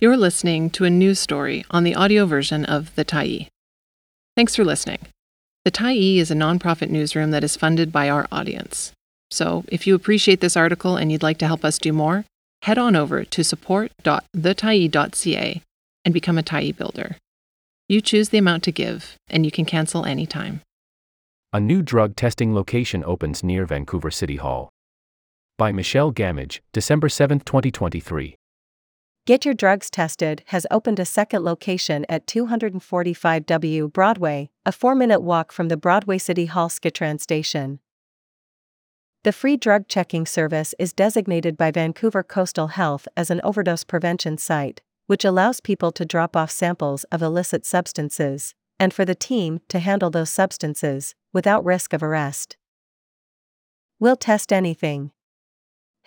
You're listening to a news story on the audio version of The Tyee. Thanks for listening. The Tyee is a nonprofit newsroom that is funded by our audience. So, if you appreciate this article and you'd like to help us do more, head on over to support.thetyee.ca and become a Tyee builder. You choose the amount to give, and you can cancel anytime. A new drug testing location opens near Vancouver City Hall. By Michelle Gamage, December 7, 2023. Get Your Drugs Tested has opened a second location at 245W Broadway, a four minute walk from the Broadway City Hall SkyTrain station. The free drug checking service is designated by Vancouver Coastal Health as an overdose prevention site, which allows people to drop off samples of illicit substances, and for the team to handle those substances without risk of arrest. We'll test anything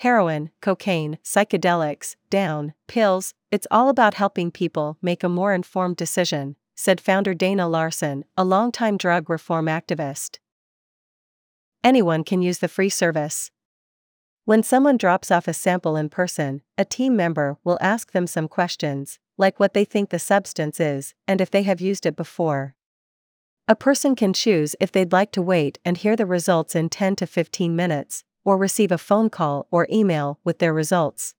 heroin, cocaine, psychedelics, down, pills, it's all about helping people make a more informed decision, said founder Dana Larsen, a longtime drug reform activist. Anyone can use the free service. When someone drops off a sample in person, a team member will ask them some questions, like what they think the substance is and if they have used it before. A person can choose if they'd like to wait and hear the results in 10 to 15 minutes, or receive a phone call or email with their results.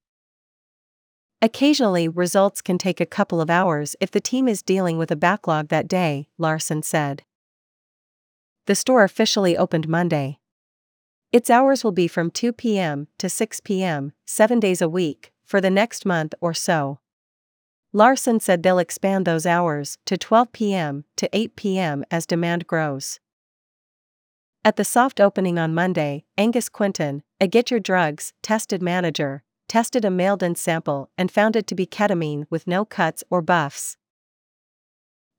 Occasionally, results can take a couple of hours if the team is dealing with a backlog that day, Larsen said. The store officially opened Monday. Its hours will be from 2 p.m. to 6 p.m., seven days a week, for the next month or so. Larsen said they'll expand those hours to 12 p.m. to 8 p.m. as demand grows. At the soft opening on Monday, Angus Quinton, a Get Your Drugs tested manager, tested a mailed in sample and found it to be ketamine with no cuts or buffs.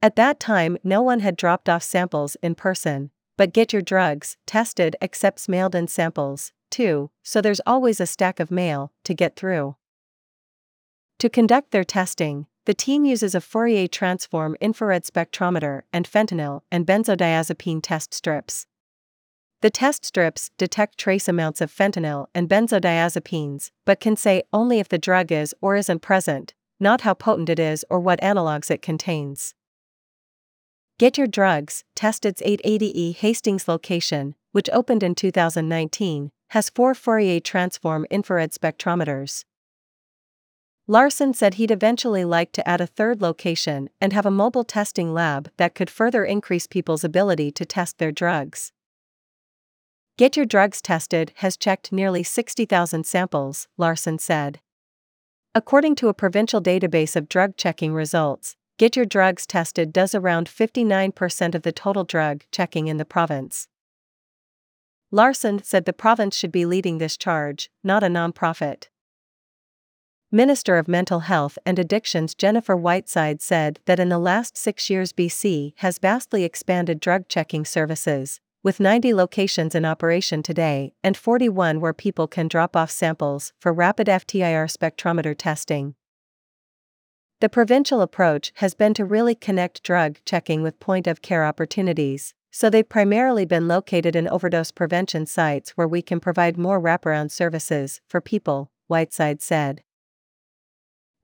At that time, no one had dropped off samples in person, but Get Your Drugs tested accepts mailed in samples, too, so there's always a stack of mail to get through. To conduct their testing, the team uses a Fourier transform infrared spectrometer and fentanyl and benzodiazepine test strips. The test strips detect trace amounts of fentanyl and benzodiazepines, but can say only if the drug is or isn't present, not how potent it is or what analogs it contains. Get Your Drugs, test its 880E Hastings location, which opened in 2019, has four Fourier transform infrared spectrometers. Larsen said he'd eventually like to add a third location and have a mobile testing lab that could further increase people's ability to test their drugs. Get Your Drugs Tested has checked nearly 60,000 samples, Larsen said. According to a provincial database of drug checking results, Get Your Drugs Tested does around 59% of the total drug checking in the province. Larsen said the province should be leading this charge, not a nonprofit. Minister of Mental Health and Addictions Jennifer Whiteside said that in the last six years, BC has vastly expanded drug checking services, with 90 locations in operation today and 41 where people can drop off samples for rapid FTIR spectrometer testing. The provincial approach has been to really connect drug checking with point of care opportunities, so they've primarily been located in overdose prevention sites where we can provide more wraparound services for people, Whiteside said.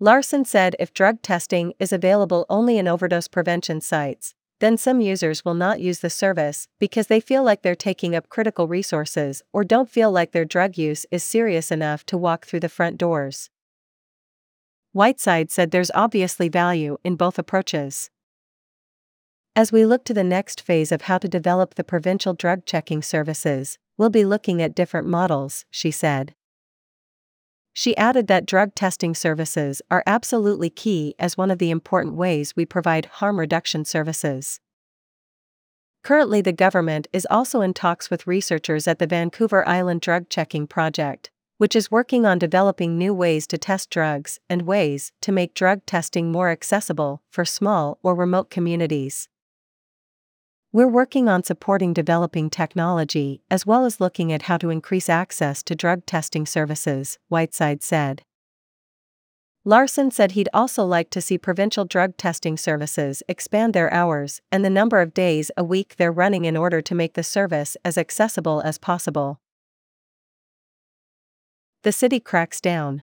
Larsen said if drug testing is available only in overdose prevention sites, then some users will not use the service because they feel like they're taking up critical resources or don't feel like their drug use is serious enough to walk through the front doors. Whiteside said there's obviously value in both approaches. As we look to the next phase of how to develop the provincial drug checking services, we'll be looking at different models, she said. She added that drug testing services are absolutely key as one of the important ways we provide harm reduction services. Currently, the government is also in talks with researchers at the Vancouver Island Drug Checking Project, which is working on developing new ways to test drugs and ways to make drug testing more accessible for small or remote communities. We're working on supporting developing technology as well as looking at how to increase access to drug testing services, Whiteside said. Larsen said he'd also like to see provincial drug testing services expand their hours and the number of days a week they're running in order to make the service as accessible as possible. The city cracks down.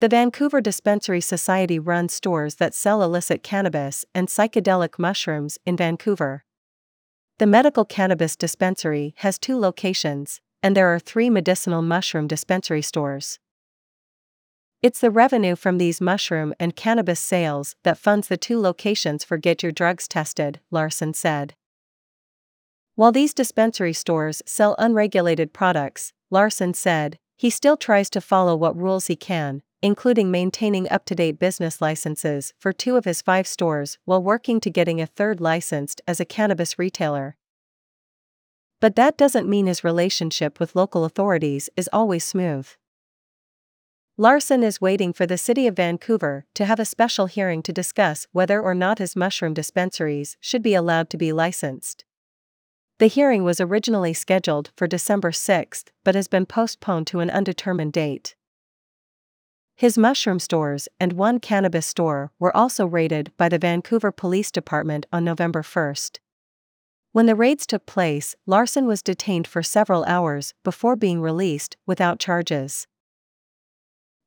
The Vancouver Dispensary Society runs stores that sell illicit cannabis and psychedelic mushrooms in Vancouver. The Medical Cannabis Dispensary has two locations, and there are three medicinal mushroom dispensary stores. It's the revenue from these mushroom and cannabis sales that funds the two locations for Get Your Drugs Tested, Larsen said. While these dispensary stores sell unregulated products, Larsen said, he still tries to follow what rules he can, including maintaining up to date business licenses for two of his five stores while working to getting a third licensed as a cannabis retailer. But that doesn't mean his relationship with local authorities is always smooth. Larsen is waiting for the City of Vancouver to have a special hearing to discuss whether or not his mushroom dispensaries should be allowed to be licensed. The hearing was originally scheduled for December 6 but has been postponed to an undetermined date. His mushroom stores and one cannabis store were also raided by the Vancouver Police Department on November 1. When the raids took place, Larsen was detained for several hours before being released without charges.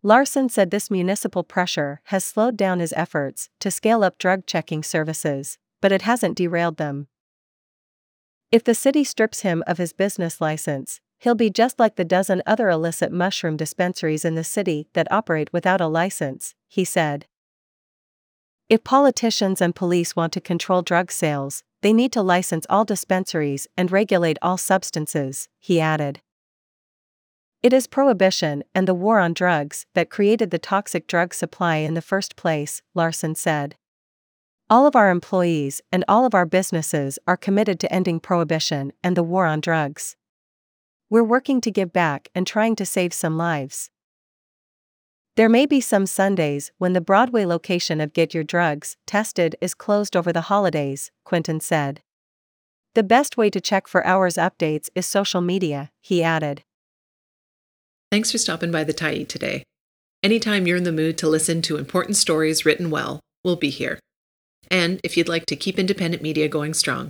Larsen said this municipal pressure has slowed down his efforts to scale up drug checking services, but it hasn't derailed them. If the city strips him of his business license, he'll be just like the dozen other illicit mushroom dispensaries in the city that operate without a license, he said. If politicians and police want to control drug sales, they need to license all dispensaries and regulate all substances, he added. It is prohibition and the war on drugs that created the toxic drug supply in the first place, Larsen said. All of our employees and all of our businesses are committed to ending prohibition and the war on drugs. We're working to give back and trying to save some lives. There may be some Sundays when the Broadway location of Get Your Drugs Tested is closed over the holidays, Quinton said. The best way to check for hours updates is social media, he added. Thanks for stopping by the Tyee today. Anytime you're in the mood to listen to important stories written well, we'll be here. And if you'd like to keep independent media going strong,